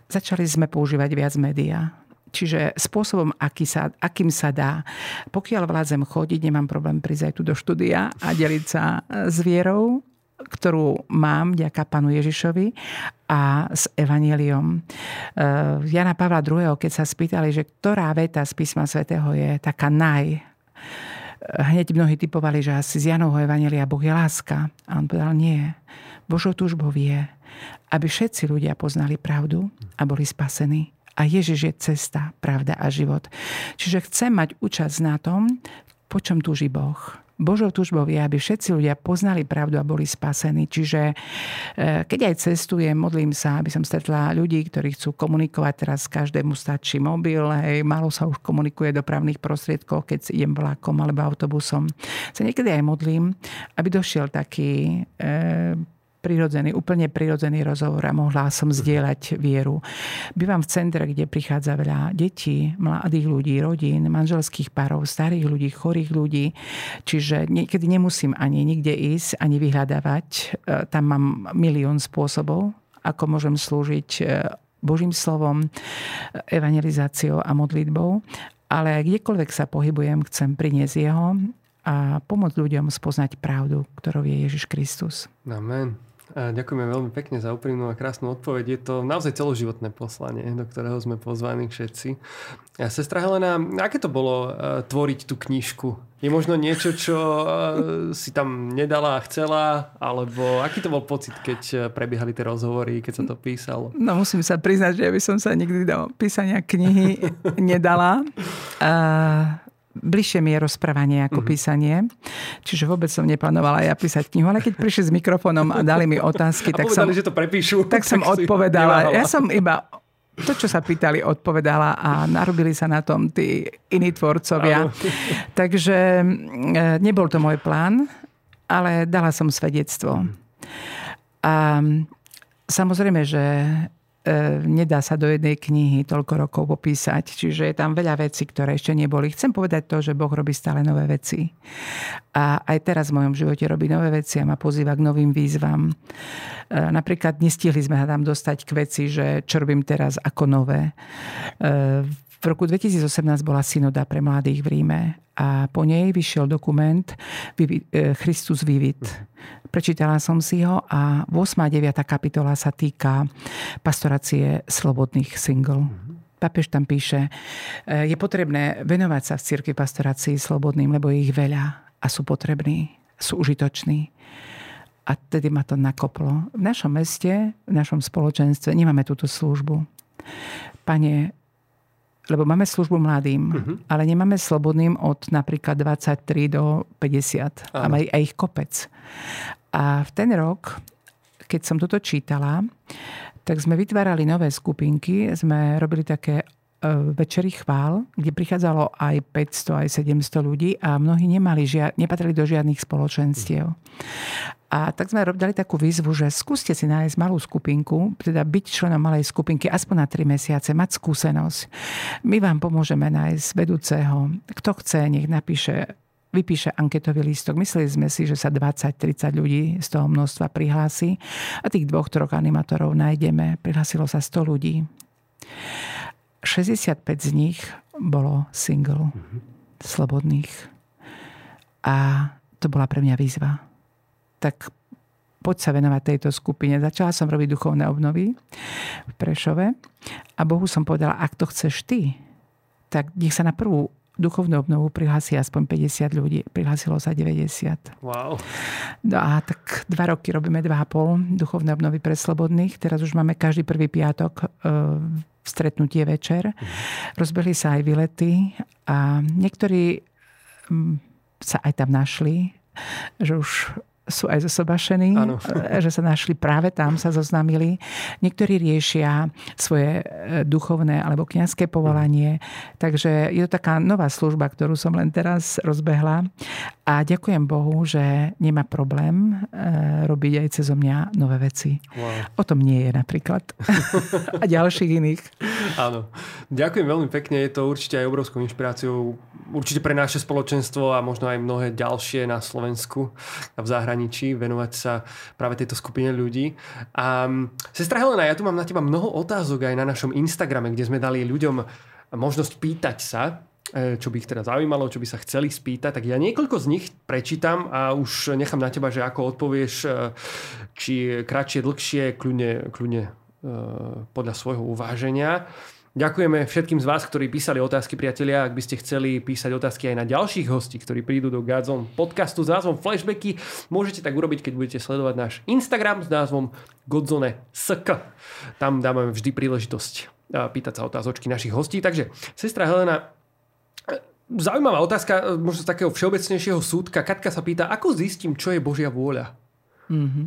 začali sme používať viac médiá Čiže spôsobom, aký sa, akým sa dá. Pokiaľ vládzem chodiť, nemám problém prísť aj tu do štúdia a deliť sa s vierou, ktorú mám ďaká pánu Ježišovi a s Evangeliom. Eh, Jana Pavla II, keď sa spýtali, že ktorá veta z písma svätého je taká naj, hneď mnohí typovali, že asi z Janovho Evangelia Boh je láska. A on povedal, nie. Božou túžbou je, aby všetci ľudia poznali pravdu a boli spasení. A Ježiš je cesta, pravda a život. Čiže chcem mať účasť na tom, po čom túži Boh. Božou túžbou je, aby všetci ľudia poznali pravdu a boli spasení. Čiže e, keď aj cestujem, modlím sa, aby som stretla ľudí, ktorí chcú komunikovať. Teraz každému stačí mobil, hej, málo sa už komunikuje dopravných prostriedkov, keď idem vlakom alebo autobusom. Sa niekedy aj modlím, aby došiel taký e, prirodzený, úplne prirodzený rozhovor a mohla som zdieľať vieru. Bývam v centre, kde prichádza veľa detí, mladých ľudí, rodín, manželských párov, starých ľudí, chorých ľudí. Čiže niekedy nemusím ani nikde ísť, ani vyhľadávať. E, tam mám milión spôsobov, ako môžem slúžiť e, Božím slovom, evangelizáciou a modlitbou. Ale kdekoľvek sa pohybujem, chcem priniesť jeho a pomôcť ľuďom spoznať pravdu, ktorou je Ježiš Kristus. Amen. A ďakujeme veľmi pekne za úprimnú a krásnu odpoveď. Je to naozaj celoživotné poslanie, do ktorého sme pozvaní všetci. A sestra Helena, aké to bolo uh, tvoriť tú knižku? Je možno niečo, čo uh, si tam nedala a chcela? Alebo aký to bol pocit, keď e, prebiehali tie rozhovory, keď sa to písalo? No musím sa priznať, že ja by som sa nikdy do písania knihy nedala. Uh, bližšie mi je rozprávanie ako uh-huh. písanie. Čiže vôbec som neplánovala ja písať knihu, ale keď prišli s mikrofónom a dali mi otázky, a tak povedali, som, že to prepíšu. Tak som tak odpovedala. Ja som iba to, čo sa pýtali, odpovedala a narobili sa na tom tí iní tvorcovia. Áno. Takže e, nebol to môj plán, ale dala som svedectvo. A samozrejme, že nedá sa do jednej knihy toľko rokov popísať. Čiže je tam veľa vecí, ktoré ešte neboli. Chcem povedať to, že Boh robí stále nové veci. A aj teraz v mojom živote robí nové veci a ma pozýva k novým výzvam. E, napríklad nestihli sme sa tam dostať k veci, že čo robím teraz ako nové. E, v roku 2018 bola synoda pre mladých v Ríme a po nej vyšiel dokument Christus Vivit. Prečítala som si ho a 8. a 9. kapitola sa týka pastorácie slobodných single. Mm-hmm. Papež tam píše, e, je potrebné venovať sa v cirkvi pastorácii slobodným, lebo je ich veľa a sú potrební, sú užitoční. A tedy ma to nakoplo. V našom meste, v našom spoločenstve nemáme túto službu. Pane, lebo máme službu mladým, uh-huh. ale nemáme slobodným od napríklad 23 do 50. Áno. A aj ich kopec. A v ten rok, keď som toto čítala, tak sme vytvárali nové skupinky, sme robili také večery chvál, kde prichádzalo aj 500, aj 700 ľudí a mnohí nemali žia- nepatrili do žiadnych spoločenstiev. A tak sme dali takú výzvu, že skúste si nájsť malú skupinku, teda byť členom malej skupinky aspoň na 3 mesiace, mať skúsenosť. My vám pomôžeme nájsť vedúceho. Kto chce, nech napíše vypíše anketový lístok. Mysleli sme si, že sa 20-30 ľudí z toho množstva prihlási a tých dvoch, troch animátorov nájdeme. Prihlásilo sa 100 ľudí. 65 z nich bolo single, mm-hmm. slobodných. A to bola pre mňa výzva. Tak poď sa venovať tejto skupine. Začala som robiť duchovné obnovy v Prešove a Bohu som povedala, ak to chceš ty, tak nech sa na prvú duchovnú obnovu prihlási aspoň 50 ľudí. Prihlásilo sa 90. Wow. No a tak dva roky robíme dva a pol duchovné obnovy pre slobodných. Teraz už máme každý prvý piatok e, stretnutie večer. Rozbehli sa aj vylety a niektorí sa aj tam našli, že už sú aj zosobašení, ano. že sa našli práve tam, sa zoznámili. Niektorí riešia svoje e, duchovné alebo kniazské povolanie. Takže je to taká nová služba, ktorú som len teraz rozbehla. A ďakujem Bohu, že nemá problém e, robiť aj cez mňa nové veci. Wow. O tom nie je napríklad. a ďalších iných. Áno. Ďakujem veľmi pekne. Je to určite aj obrovskou inšpiráciou. Určite pre naše spoločenstvo a možno aj mnohé ďalšie na Slovensku a v zahraničí zahraničí, venovať sa práve tejto skupine ľudí. A sestra Helena, ja tu mám na teba mnoho otázok aj na našom Instagrame, kde sme dali ľuďom možnosť pýtať sa, e, čo by ich teda zaujímalo, čo by sa chceli spýtať, tak ja niekoľko z nich prečítam a už nechám na teba, že ako odpovieš, e, či kratšie, dlhšie, kľudne, kľudne e, podľa svojho uváženia. Ďakujeme všetkým z vás, ktorí písali otázky, priatelia. Ak by ste chceli písať otázky aj na ďalších hostí, ktorí prídu do Godzone podcastu s názvom Flashbacky, môžete tak urobiť, keď budete sledovať náš Instagram s názvom Godzone SK. Tam dávame vždy príležitosť pýtať sa otázočky našich hostí. Takže, sestra Helena, zaujímavá otázka, možno z takého všeobecnejšieho súdka. Katka sa pýta, ako zistím, čo je Božia vôľa? Mm-hmm.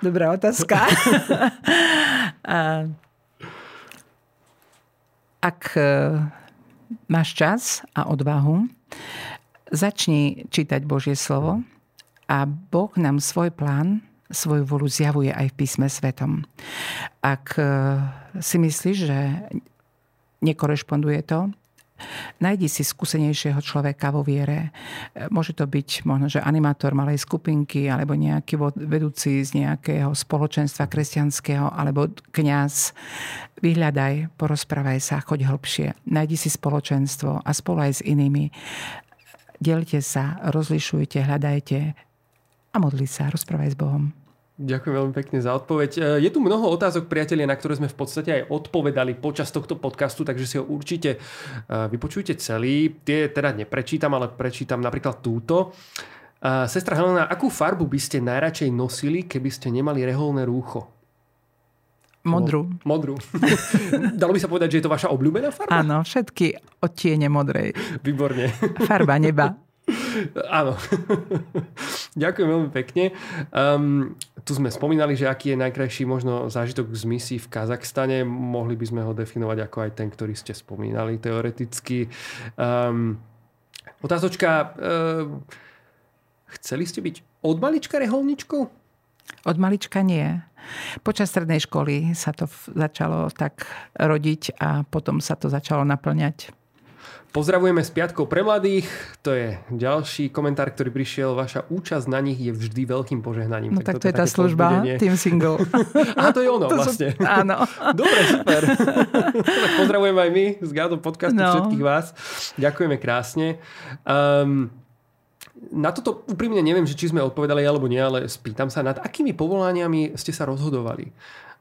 Dobrá otázka. ak e, máš čas a odvahu, začni čítať Božie slovo a Boh nám svoj plán svoju volu zjavuje aj v písme svetom. Ak e, si myslíš, že nekorešponduje to, Najdi si skúsenejšieho človeka vo viere. E, môže to byť možno, že animátor malej skupinky, alebo nejaký vedúci z nejakého spoločenstva kresťanského, alebo kňaz. Vyhľadaj, porozprávaj sa, choď hlbšie. Najdi si spoločenstvo a spolu aj s inými. Delte sa, rozlišujte, hľadajte a modli sa, rozprávaj s Bohom. Ďakujem veľmi pekne za odpoveď. E, je tu mnoho otázok, priatelia, na ktoré sme v podstate aj odpovedali počas tohto podcastu, takže si ho určite e, vypočujte celý. Tie teda neprečítam, ale prečítam napríklad túto. E, sestra Helena, akú farbu by ste najradšej nosili, keby ste nemali reholné rúcho? Modrú. Modrú. Dalo by sa povedať, že je to vaša obľúbená farba? Áno, všetky odtiene modrej. Výborne. Farba neba. Áno. Ďakujem veľmi pekne. Um, tu sme spomínali, že aký je najkrajší možno zážitok z misií v Kazachstane. Mohli by sme ho definovať ako aj ten, ktorý ste spomínali teoreticky. Um, otázočka. Um, chceli ste byť od malička reholničkou? Od malička nie. Počas strednej školy sa to začalo tak rodiť a potom sa to začalo naplňať. Pozdravujeme s Piatkou pre mladých. To je ďalší komentár, ktorý prišiel. Vaša účasť na nich je vždy veľkým požehnaním. No tak, tak to je tá služba, Team Single. A to je ono to vlastne. Sú, áno. Dobre, super. tak pozdravujeme aj my z Gado podcastu no. všetkých vás. Ďakujeme krásne. Um, na toto úprimne neviem, že či sme odpovedali alebo nie, ale spýtam sa, nad akými povolaniami ste sa rozhodovali?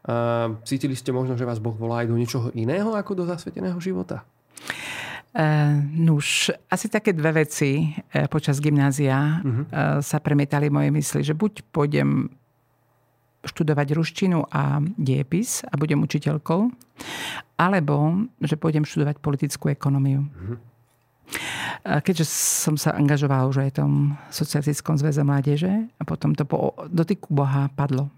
Uh, cítili ste možno, že vás Boh volá aj do niečoho iného ako do zasveteného života? Uh, nuž, asi také dve veci uh, počas gymnázia uh-huh. sa premietali moje mysli, že buď pôjdem študovať ruštinu a diepis a budem učiteľkou, alebo že pôjdem študovať politickú ekonómiu. Uh-huh. Keďže som sa angažovala už aj v tom socialistickom zväze mládeže a potom to po dotyku Boha padlo.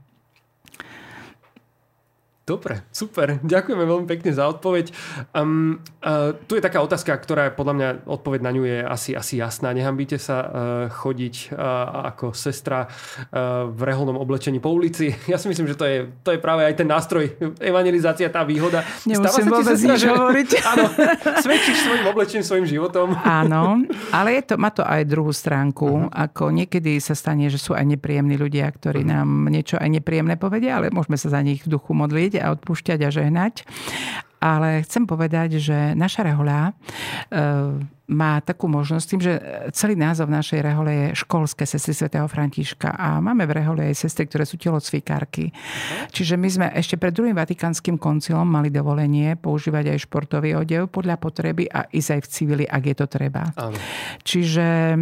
Dobre, super. Ďakujeme veľmi pekne za odpoveď. Um, uh, tu je taká otázka, ktorá podľa mňa odpoveď na ňu je asi, asi jasná. Nehambíte sa uh, chodiť uh, ako sestra uh, v reholnom oblečení po ulici. Ja si myslím, že to je, to je práve aj ten nástroj evangelizácia, tá výhoda. Nemusím vôbec sestra, nič že... hovoriť. Áno, svedčíš svojim oblečením, svojim životom. Áno, ale je to, má to aj druhú stránku. Uh-huh. Ako niekedy sa stane, že sú aj nepríjemní ľudia, ktorí uh-huh. nám niečo aj nepríjemné povedia, ale môžeme sa za nich v duchu modliť a odpúšťať a žehnať. Ale chcem povedať, že naša rehoľa e, má takú možnosť tým, že celý názov našej rehole je školské sestry svätého Františka a máme v rehole aj sestry, ktoré sú telocvikárky. Čiže my sme ešte pred druhým vatikánskym koncilom mali dovolenie používať aj športový odev podľa potreby a ísť aj v civili, ak je to treba. Áno. Čiže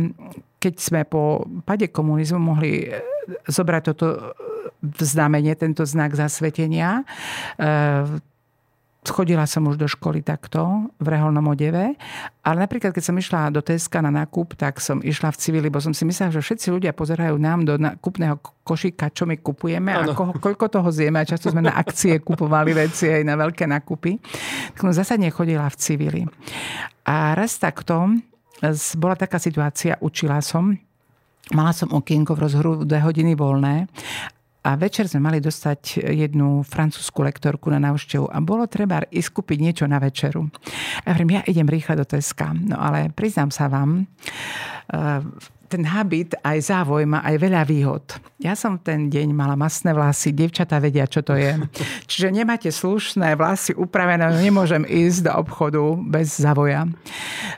keď sme po pade komunizmu mohli zobrať toto znamenie, tento znak zasvetenia. E, chodila som už do školy takto, v reholnom odeve. Ale napríklad, keď som išla do Teska na nákup, tak som išla v civili, bo som si myslela, že všetci ľudia pozerajú nám do nákupného košíka, čo my kupujeme ano. a ko, koľko toho zjeme. A často sme na akcie kupovali veci aj na veľké nákupy. Tak som zásadne chodila v civili. A raz takto bola taká situácia, učila som, Mala som okienko v rozhoru dve hodiny voľné a večer sme mali dostať jednu francúzsku lektorku na návštevu a bolo treba ísť kúpiť niečo na večeru. Ja hovorím, ja idem rýchle do Teska. No ale priznám sa vám, eh, ten habit aj závoj má aj veľa výhod. Ja som ten deň mala masné vlasy, devčatá vedia, čo to je. Čiže nemáte slušné vlasy upravené, nemôžem ísť do obchodu bez závoja.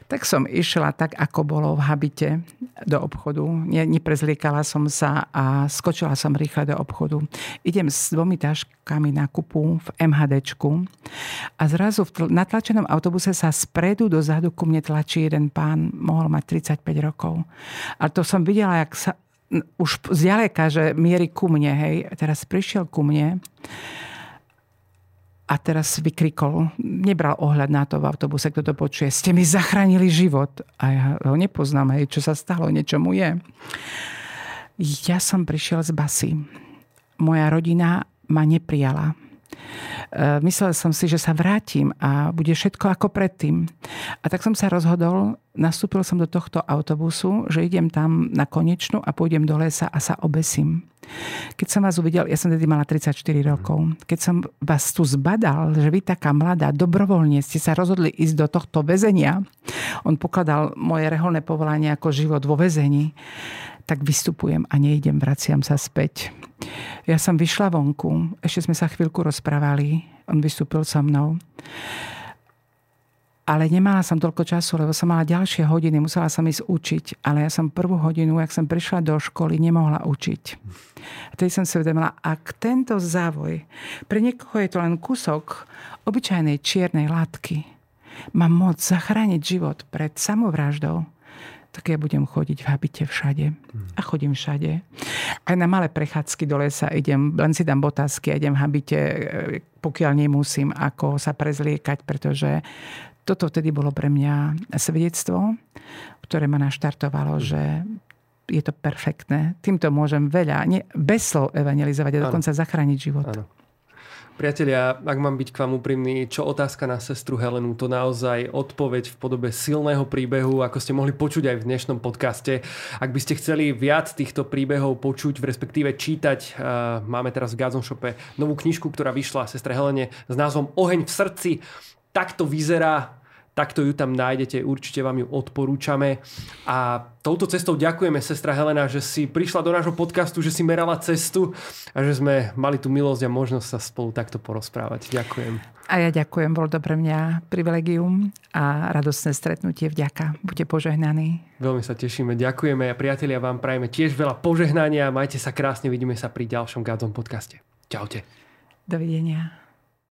Tak som išla tak, ako bolo v habite do obchodu. Ne, neprezliekala som sa a skočila som rýchle do obchodu. Idem s dvomi taškami na kupu v MHDčku a zrazu v tl- natlačenom autobuse sa spredu dozadu ku mne tlačí jeden pán, mohol mať 35 rokov. A to som videla, jak sa už zďaleka, že mierí ku mne, hej. Teraz prišiel ku mne a teraz vykrikol, nebral ohľad na to v autobuse, kto to počuje. Ste mi zachránili život. A ja ho nepoznám, hej, čo sa stalo, niečo mu je. Ja som prišiel z basy. Moja rodina ma neprijala myslel som si, že sa vrátim a bude všetko ako predtým. A tak som sa rozhodol, nastúpil som do tohto autobusu, že idem tam na konečnú a pôjdem do lesa a sa obesím. Keď som vás uvidel, ja som tedy mala 34 rokov, keď som vás tu zbadal, že vy taká mladá, dobrovoľne ste sa rozhodli ísť do tohto väzenia, on pokladal moje reholné povolanie ako život vo väzení, tak vystupujem a nejdem, vraciam sa späť. Ja som vyšla vonku, ešte sme sa chvíľku rozprávali, on vystúpil so mnou ale nemala som toľko času, lebo som mala ďalšie hodiny, musela som ísť učiť, ale ja som prvú hodinu, ak som prišla do školy, nemohla učiť. A tedy som si uvedomila, ak tento závoj, pre niekoho je to len kúsok obyčajnej čiernej látky, má moc zachrániť život pred samovraždou, tak ja budem chodiť v habite všade. A chodím všade. Aj na malé prechádzky do lesa idem, len si dám botázky a idem v habite, pokiaľ nemusím ako sa prezliekať, pretože toto vtedy bolo pre mňa svedectvo, ktoré ma naštartovalo, mm. že je to perfektné. Týmto môžem veľa, nie, bez slov evangelizovať a dokonca ano. zachrániť život. Ano. Priatelia, ak mám byť k vám úprimný, čo otázka na sestru Helenu, to naozaj odpoveď v podobe silného príbehu, ako ste mohli počuť aj v dnešnom podcaste. Ak by ste chceli viac týchto príbehov počuť, v respektíve čítať, máme teraz v Gazon Shope novú knižku, ktorá vyšla sestre Helene s názvom Oheň v srdci. Takto vyzerá takto ju tam nájdete, určite vám ju odporúčame. A touto cestou ďakujeme, sestra Helena, že si prišla do nášho podcastu, že si merala cestu a že sme mali tú milosť a možnosť sa spolu takto porozprávať. Ďakujem. A ja ďakujem, bol to pre mňa privilegium a radostné stretnutie. Vďaka. Buďte požehnaní. Veľmi sa tešíme, ďakujeme a priatelia vám prajeme tiež veľa požehnania. Majte sa krásne, vidíme sa pri ďalšom Gádzom podcaste. Čaute. Dovidenia.